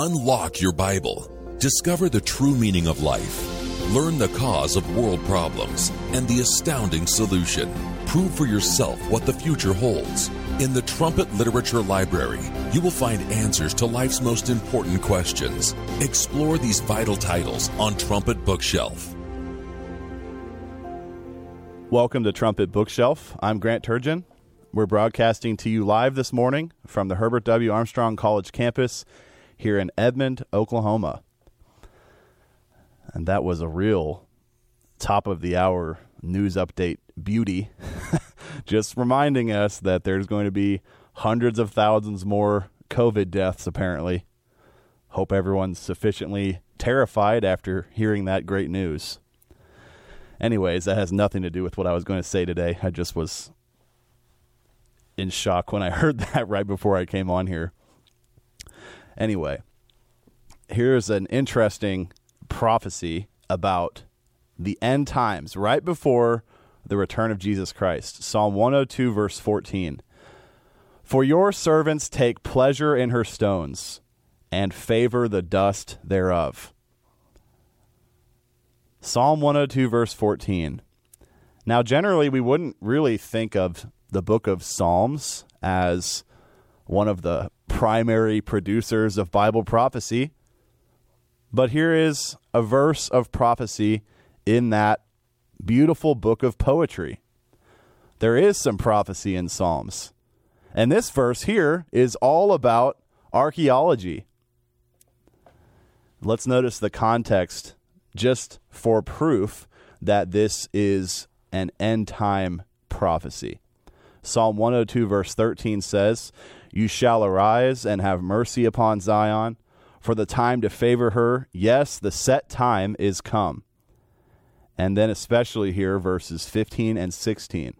Unlock your Bible. Discover the true meaning of life. Learn the cause of world problems and the astounding solution. Prove for yourself what the future holds. In the Trumpet Literature Library, you will find answers to life's most important questions. Explore these vital titles on Trumpet Bookshelf. Welcome to Trumpet Bookshelf. I'm Grant Turgeon. We're broadcasting to you live this morning from the Herbert W. Armstrong College campus here in Edmond, Oklahoma. And that was a real top of the hour news update beauty. Just reminding us that there's going to be hundreds of thousands more COVID deaths, apparently. Hope everyone's sufficiently terrified after hearing that great news. Anyways, that has nothing to do with what I was going to say today. I just was in shock when I heard that right before I came on here. Anyway, here's an interesting prophecy about the end times right before the return of Jesus Christ. Psalm 102, verse 14. For your servants take pleasure in her stones and favor the dust thereof. Psalm 102, verse 14. Now, generally, we wouldn't really think of the book of Psalms as one of the primary producers of Bible prophecy. But here is a verse of prophecy in that beautiful book of poetry. There is some prophecy in Psalms. And this verse here is all about archaeology. Let's notice the context just for proof that this is an end time prophecy. Psalm 102, verse 13 says, You shall arise and have mercy upon Zion, for the time to favor her, yes, the set time is come. And then, especially here, verses 15 and 16.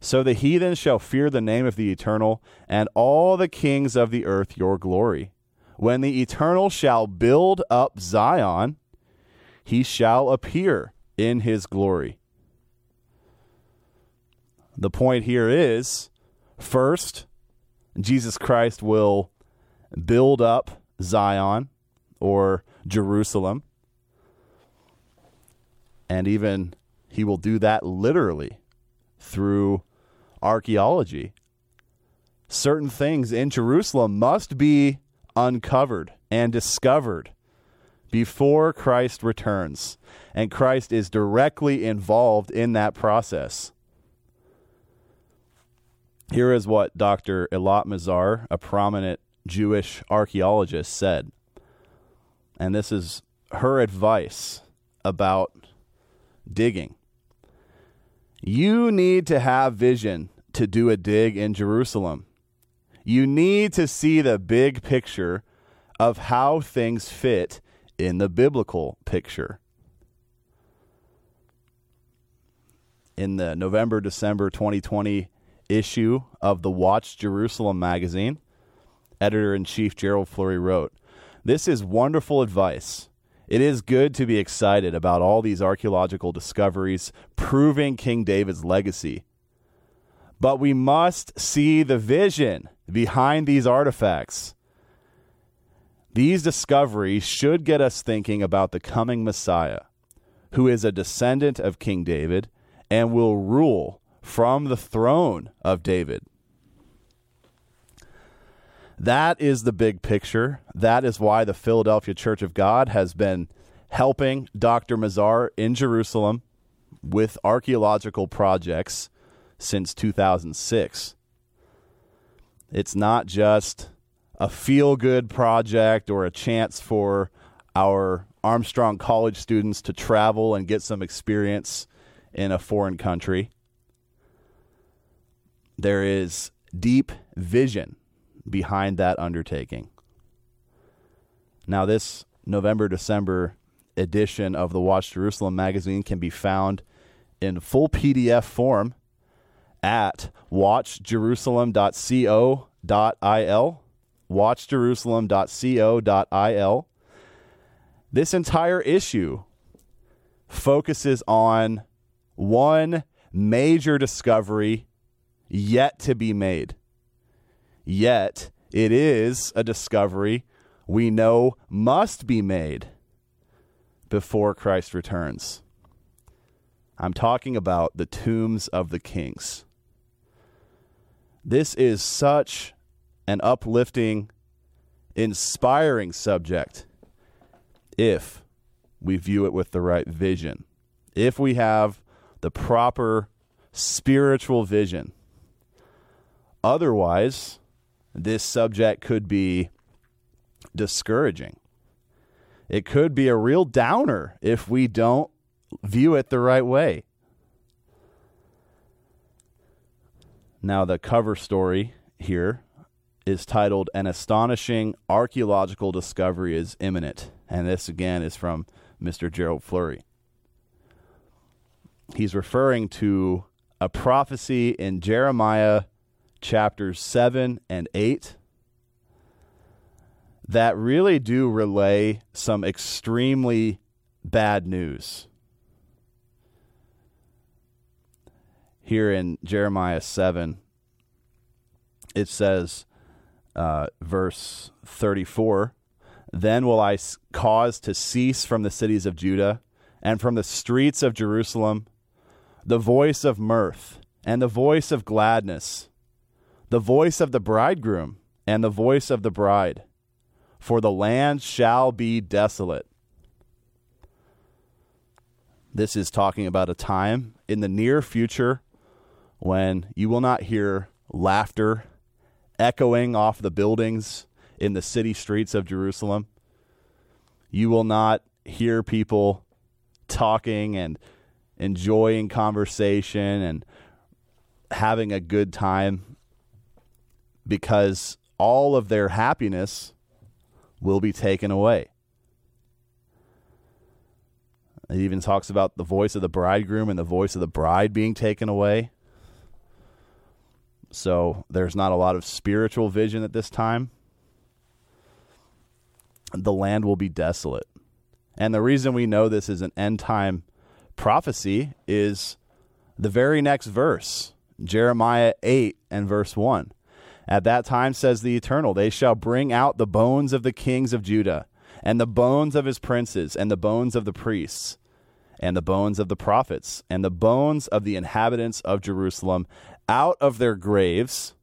So the heathen shall fear the name of the eternal, and all the kings of the earth your glory. When the eternal shall build up Zion, he shall appear in his glory. The point here is first, Jesus Christ will build up Zion or Jerusalem. And even he will do that literally through archaeology. Certain things in Jerusalem must be uncovered and discovered before Christ returns. And Christ is directly involved in that process. Here is what Dr. Eilat Mazar, a prominent Jewish archaeologist, said. And this is her advice about digging. You need to have vision to do a dig in Jerusalem. You need to see the big picture of how things fit in the biblical picture. In the November December 2020 issue of the Watch Jerusalem magazine, editor in chief Gerald Flurry wrote This is wonderful advice. It is good to be excited about all these archaeological discoveries proving King David's legacy. But we must see the vision behind these artifacts. These discoveries should get us thinking about the coming Messiah, who is a descendant of King David and will rule from the throne of David. That is the big picture. That is why the Philadelphia Church of God has been helping Dr. Mazar in Jerusalem with archaeological projects since 2006. It's not just a feel good project or a chance for our Armstrong College students to travel and get some experience in a foreign country there is deep vision behind that undertaking. Now, this November December edition of the Watch Jerusalem magazine can be found in full PDF form at watchjerusalem.co.il. Watchjerusalem.co.il. This entire issue focuses on one major discovery yet to be made. Yet, it is a discovery we know must be made before Christ returns. I'm talking about the tombs of the kings. This is such an uplifting, inspiring subject if we view it with the right vision, if we have the proper spiritual vision. Otherwise, this subject could be discouraging. It could be a real downer if we don't view it the right way. Now, the cover story here is titled An Astonishing Archaeological Discovery is Imminent. And this, again, is from Mr. Gerald Flurry. He's referring to a prophecy in Jeremiah chapters 7 and 8 that really do relay some extremely bad news. Here in Jeremiah 7, it says, uh, verse 34 Then will I cause to cease from the cities of Judah and from the streets of Jerusalem the voice of mirth and the voice of gladness, the voice of the bridegroom and the voice of the bride for the land shall be desolate. This is talking about a time in the near future when you will not hear laughter echoing off the buildings in the city streets of Jerusalem. You will not hear people talking and enjoying conversation and having a good time because all of their happiness will be taken away. It even talks about the voice of the bridegroom and the voice of the bride being taken away. So there's not a lot of spiritual vision at this time. The land will be desolate. And the reason we know this is an end time prophecy is the very next verse, Jeremiah 8 and verse 1. At that time, says the Eternal, they shall bring out the bones of the kings of Judah, and the bones of his princes, and the bones of the priests, and the bones of the prophets, and the bones of the inhabitants of Jerusalem out of their graves.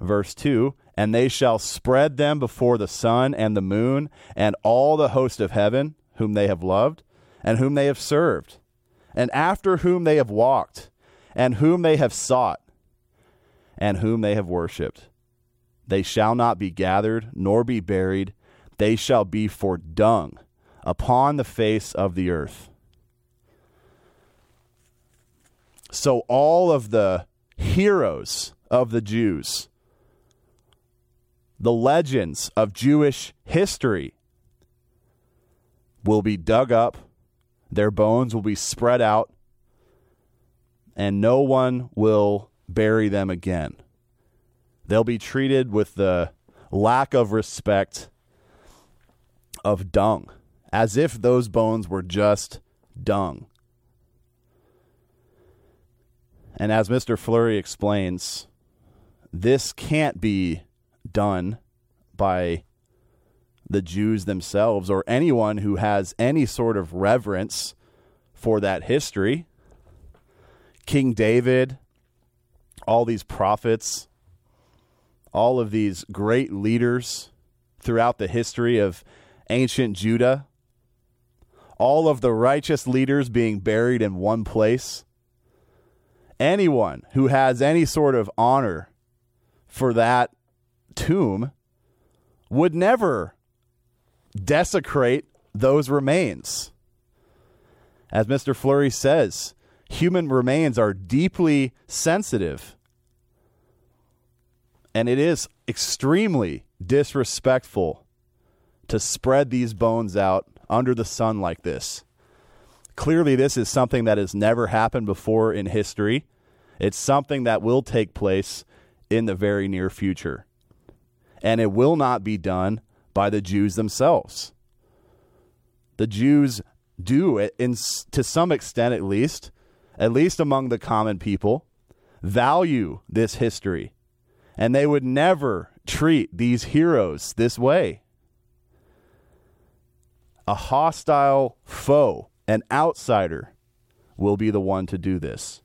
Verse 2 And they shall spread them before the sun and the moon, and all the host of heaven, whom they have loved, and whom they have served, and after whom they have walked, and whom they have sought and whom they have worshipped. They shall not be gathered, nor be buried. They shall be for dung upon the face of the earth. So, all of the heroes of the Jews, the legends of Jewish history, will be dug up, their bones will be spread out, and no one will bury them again. They'll be treated with the lack of respect of dung, as if those bones were just dung. And as Mr. Flurry explains, this can't be done by the Jews themselves or anyone who has any sort of reverence for that history. King David, all these prophets, all of these great leaders throughout the history of ancient Judah, all of the righteous leaders being buried in one place. Anyone who has any sort of honor for that tomb would never desecrate those remains. As Mr. Flurry says, human remains are deeply sensitive and it is extremely disrespectful to spread these bones out under the sun like this. Clearly, this is something that has never happened before in history. It's something that will take place in the very near future. And it will not be done by the Jews themselves. The Jews do, it, in, to some extent at least, at least among the common people, value this history and they would never treat these heroes this way. a hostile foe, an outsider, will be the one to do this.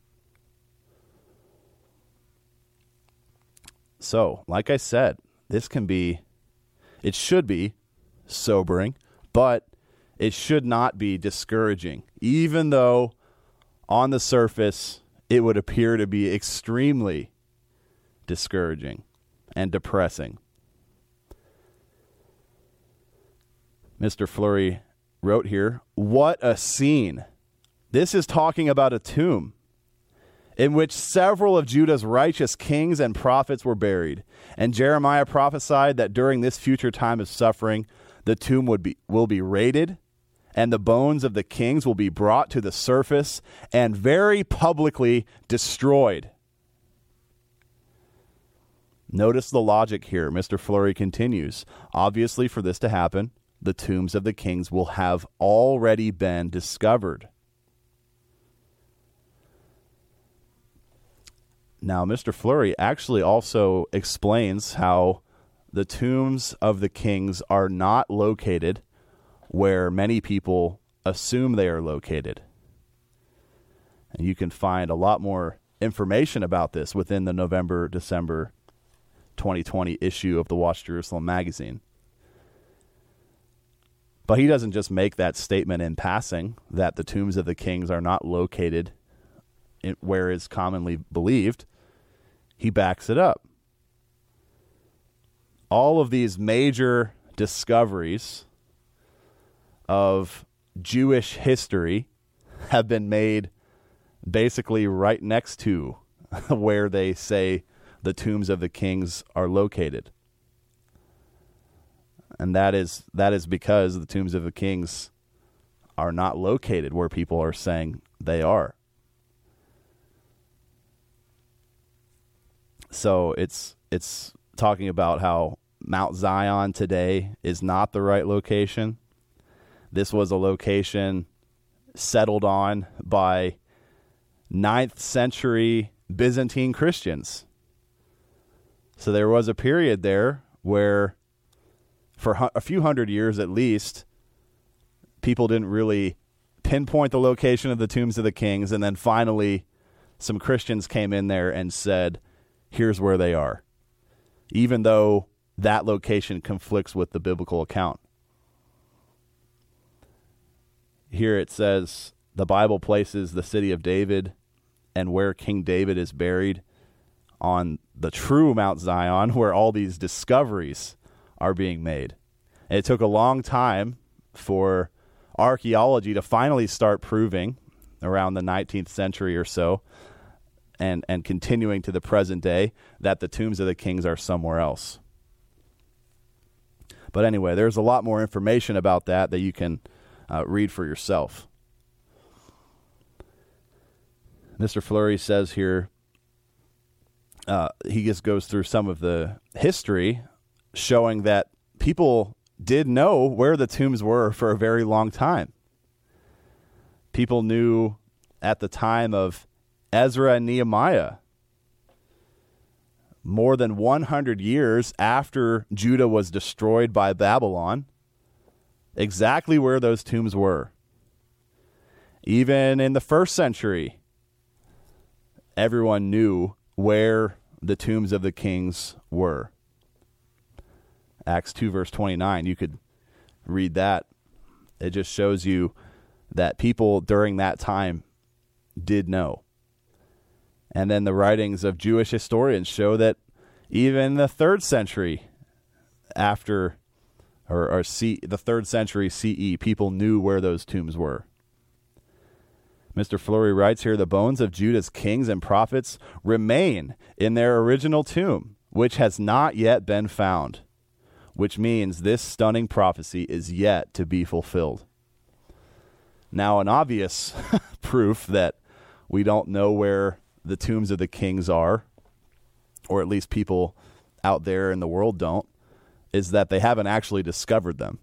So, like I said, this can be, it should be sobering, but it should not be discouraging, even though on the surface it would appear to be extremely discouraging and depressing. Mr. Flurry wrote here, What a scene! This is talking about a tomb in which several of Judah's righteous kings and prophets were buried. And Jeremiah prophesied that during this future time of suffering, the tomb would be, will be raided, and the bones of the kings will be brought to the surface and very publicly destroyed. Notice the logic here. Mr. Flurry continues. Obviously, for this to happen, the tombs of the kings will have already been discovered. Now, Mr. Flurry actually also explains how the tombs of the kings are not located where many people assume they are located. And you can find a lot more information about this within the November December 2020 issue of the Watch Jerusalem magazine. But he doesn't just make that statement in passing that the tombs of the kings are not located where is commonly believed he backs it up. All of these major discoveries of Jewish history have been made basically right next to where they say the tombs of the kings are located. And that is that is because the tombs of the kings are not located where people are saying they are. So it's it's talking about how Mount Zion today is not the right location. This was a location settled on by 9th century Byzantine Christians. So there was a period there where, for a few hundred years at least, people didn't really pinpoint the location of the tombs of the kings. And then finally, some Christians came in there and said, here's where they are, even though that location conflicts with the biblical account. Here it says the Bible places the city of David and where King David is buried on the true Mount Zion, where all these discoveries are being made. And it took a long time for archaeology to finally start proving around the 19th century or so and, and continuing to the present day that the tombs of the kings are somewhere else. But anyway, there's a lot more information about that that you can uh, read for yourself. Mr. Flurry says here, uh, he just goes through some of the history showing that people did know where the tombs were for a very long time. People knew at the time of Ezra and Nehemiah. More than 100 years after Judah was destroyed by Babylon, exactly where those tombs were. Even in the first century, everyone knew where the tombs of the kings were. Acts 2, verse 29, you could read that. It just shows you that people during that time did know. And then the writings of Jewish historians show that even the third century after, or, or C, the third century CE, people knew where those tombs were. Mr. Flurry writes here the bones of Judah's kings and prophets remain in their original tomb, which has not yet been found, which means this stunning prophecy is yet to be fulfilled. Now, an obvious proof that we don't know where the tombs of the kings are, or at least people out there in the world don't, is that they haven't actually discovered them.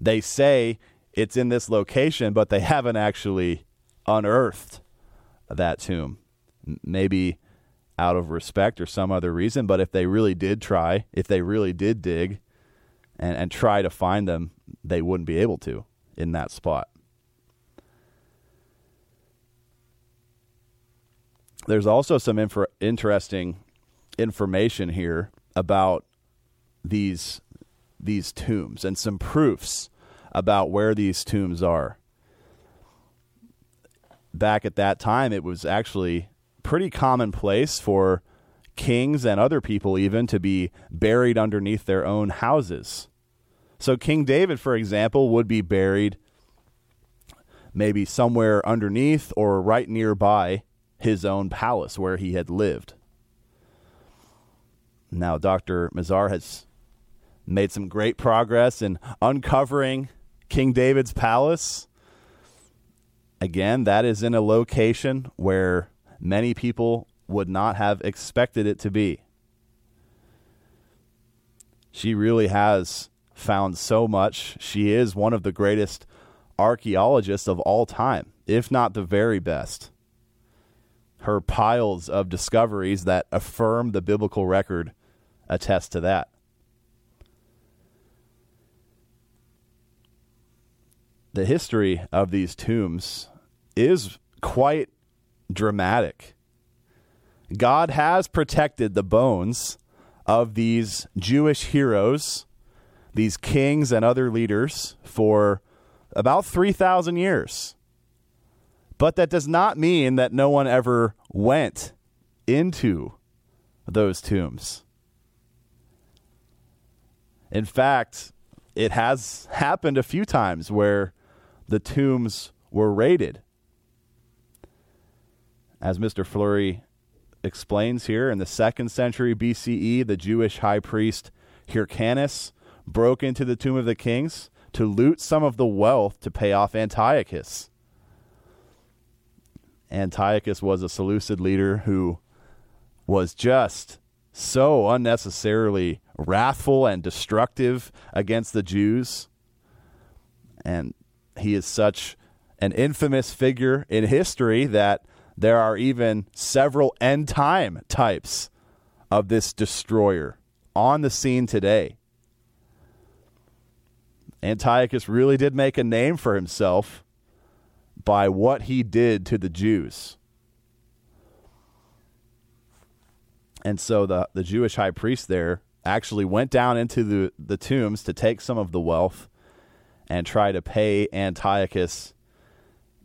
They say it's in this location, but they haven't actually unearthed that tomb. Maybe out of respect or some other reason, but if they really did try, if they really did dig and, and try to find them, they wouldn't be able to in that spot. There's also some interesting information here about these these tombs and some proofs about where these tombs are. Back at that time, it was actually pretty commonplace for kings and other people even to be buried underneath their own houses. So King David, for example, would be buried maybe somewhere underneath or right nearby his own palace where he had lived. Now, Dr. Mazar has made some great progress in uncovering King David's palace. Again, that is in a location where many people would not have expected it to be. She really has found so much. She is one of the greatest archaeologists of all time, if not the very best. Her piles of discoveries that affirm the biblical record attest to that. The history of these tombs is quite dramatic. God has protected the bones of these Jewish heroes, these kings and other leaders for about 3,000 years. But that does not mean that no one ever went into those tombs. In fact, it has happened a few times where the tombs were raided. As Mr. Flurry explains here in the second century BCE, the Jewish high priest Hyrcanus broke into the tomb of the kings to loot some of the wealth to pay off Antiochus. Antiochus was a Seleucid leader who was just so unnecessarily wrathful and destructive against the Jews. And he is such an infamous figure in history that there are even several end time types of this destroyer on the scene today. Antiochus really did make a name for himself by what he did to the Jews. And so the, the Jewish high priest there actually went down into the, the tombs to take some of the wealth and try to pay Antiochus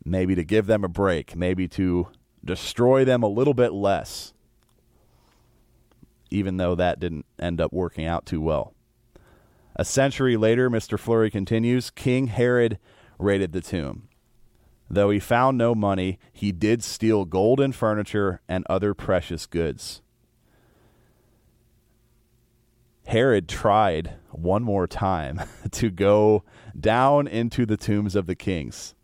maybe to give them a break, maybe to destroy them a little bit less, even though that didn't end up working out too well. A century later, Mr. Flurry continues King Herod raided the tomb. Though he found no money, he did steal gold and furniture and other precious goods. Herod tried one more time to go down into the tombs of the kings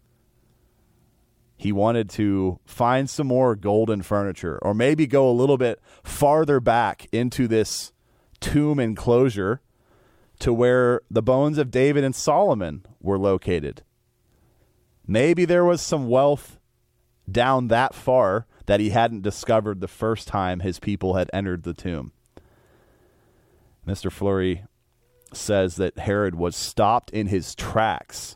he wanted to find some more golden furniture or maybe go a little bit farther back into this tomb enclosure to where the bones of David and Solomon were located. Maybe there was some wealth down that far that he hadn't discovered the first time his people had entered the tomb. Mr. Flurry says that Herod was stopped in his tracks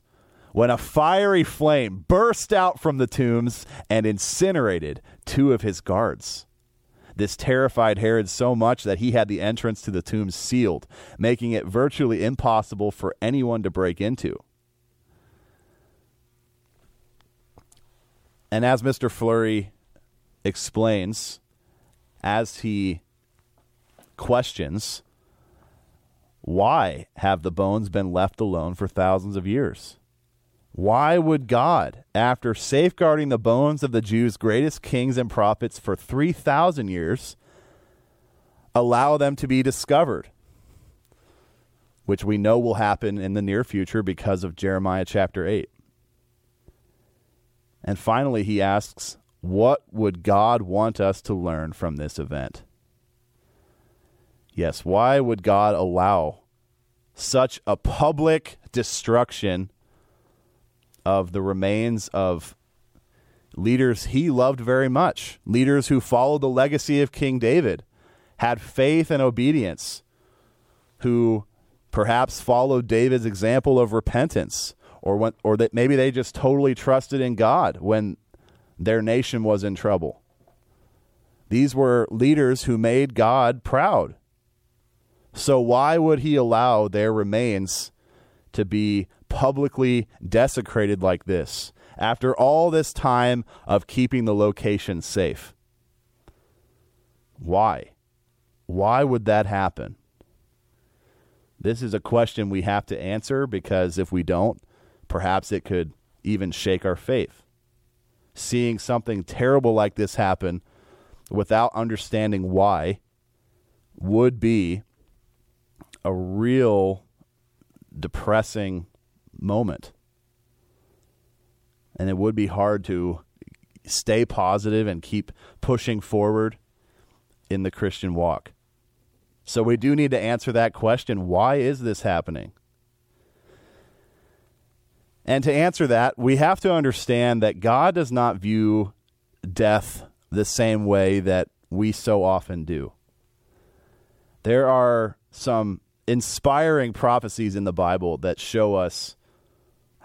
when a fiery flame burst out from the tombs and incinerated two of his guards. This terrified Herod so much that he had the entrance to the tombs sealed, making it virtually impossible for anyone to break into. And as Mr. Flurry explains, as he questions, why have the bones been left alone for thousands of years? Why would God, after safeguarding the bones of the Jews' greatest kings and prophets for 3,000 years, allow them to be discovered? Which we know will happen in the near future because of Jeremiah chapter 8. And finally, he asks, What would God want us to learn from this event? Yes, why would God allow such a public destruction of the remains of leaders he loved very much, leaders who followed the legacy of King David, had faith and obedience, who perhaps followed David's example of repentance, or or that maybe they just totally trusted in God when their nation was in trouble. These were leaders who made God proud. So why would he allow their remains to be publicly desecrated like this after all this time of keeping the location safe? Why? Why would that happen? This is a question we have to answer because if we don't, perhaps it could even shake our faith. Seeing something terrible like this happen without understanding why would be a real depressing moment. And it would be hard to stay positive and keep pushing forward in the Christian walk. So we do need to answer that question why is this happening? And to answer that, we have to understand that God does not view death the same way that we so often do. There are some inspiring prophecies in the Bible that show us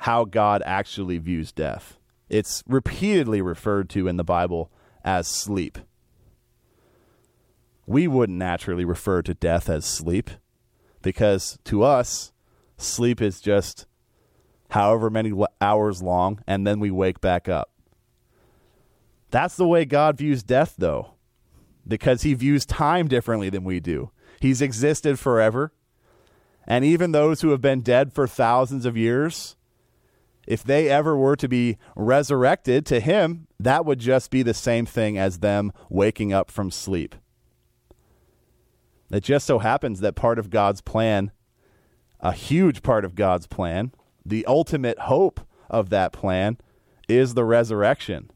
how God actually views death. It's repeatedly referred to in the Bible as sleep we wouldn't naturally refer to death as sleep because to us, sleep is just however many hours long and then we wake back up. That's the way God views death, though, because he views time differently than we do. He's existed forever. And even those who have been dead for thousands of years, if they ever were to be resurrected to him, that would just be the same thing as them waking up from sleep. It just so happens that part of God's plan, a huge part of God's plan, the ultimate hope of that plan is the resurrection.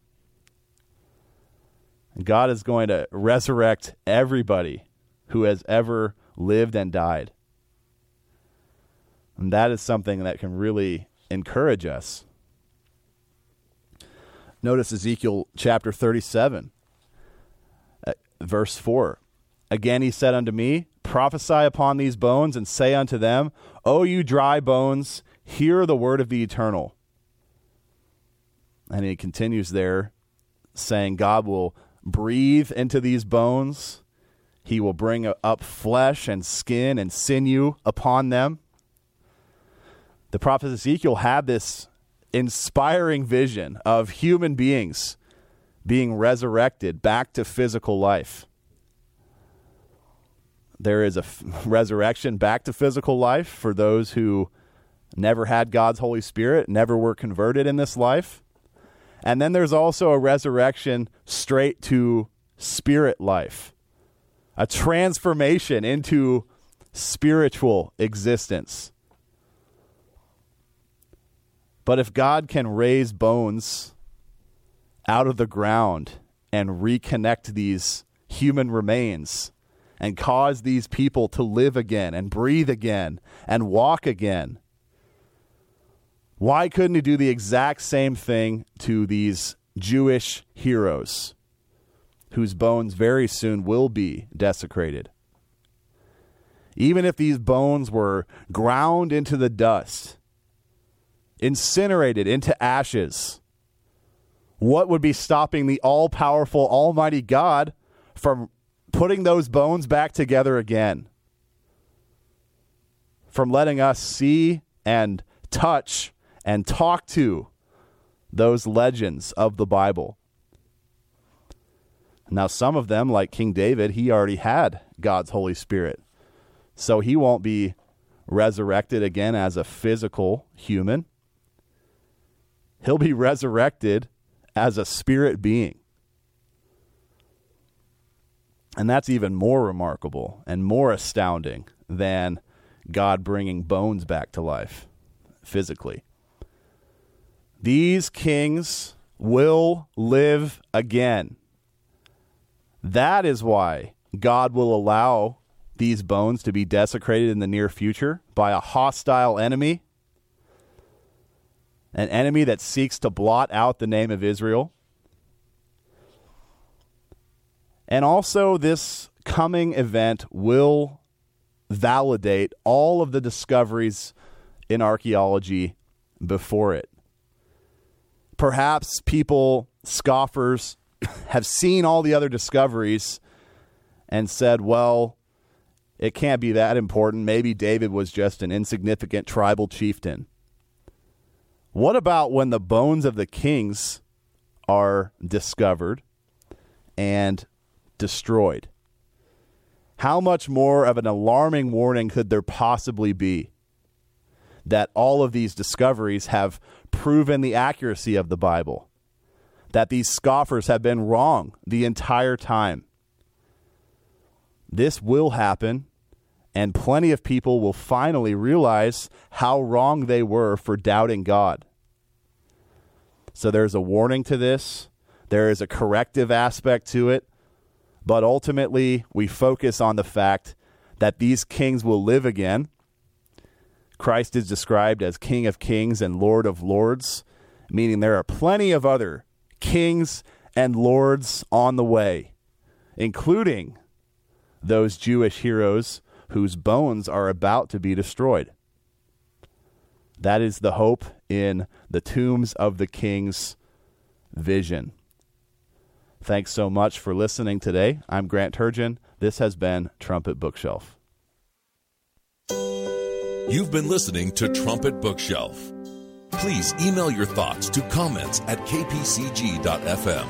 God is going to resurrect everybody who has ever lived and died. And that is something that can really encourage us. Notice Ezekiel chapter 37, uh, verse 4. Again he said unto me, Prophesy upon these bones, and say unto them, O you dry bones, hear the word of the eternal. And he continues there, saying, God will breathe into these bones. He will bring up flesh and skin and sinew upon them. The prophet Ezekiel had this inspiring vision of human beings being resurrected back to physical life. There is a f- resurrection back to physical life for those who never had God's Holy Spirit, never were converted in this life. And then there's also a resurrection straight to spirit life, a transformation into spiritual existence. But if God can raise bones out of the ground and reconnect these human remains, and cause these people to live again and breathe again and walk again. Why couldn't he do the exact same thing to these Jewish heroes whose bones very soon will be desecrated? Even if these bones were ground into the dust, incinerated into ashes, what would be stopping the all powerful, almighty God from putting those bones back together again, from letting us see and touch and talk to those legends of the Bible. Now, some of them, like King David, he already had God's Holy Spirit. So he won't be resurrected again as a physical human. He'll be resurrected as a spirit being. And that's even more remarkable and more astounding than God bringing bones back to life physically. These kings will live again. That is why God will allow these bones to be desecrated in the near future by a hostile enemy, an enemy that seeks to blot out the name of Israel. And also, this coming event will validate all of the discoveries in archaeology before it. Perhaps people, scoffers, have seen all the other discoveries and said, well, it can't be that important. Maybe David was just an insignificant tribal chieftain. What about when the bones of the kings are discovered and destroyed? How much more of an alarming warning could there possibly be that all of these discoveries have proven the accuracy of the Bible? That these scoffers have been wrong the entire time? This will happen, and plenty of people will finally realize how wrong they were for doubting God. So there's a warning to this, there is a corrective aspect to it, but ultimately we focus on the fact that these kings will live again. Christ is described as King of Kings and Lord of Lords, meaning there are plenty of other kings and lords on the way, including those Jewish heroes whose bones are about to be destroyed. That is the hope in the tombs of the kings vision. Thanks so much for listening today. I'm Grant Turgeon. This has been Trumpet Bookshelf. You've been listening to Trumpet Bookshelf. Please email your thoughts to comments at kpcg.fm.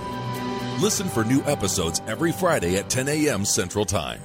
Listen for new episodes every Friday at 10 a.m. Central Time.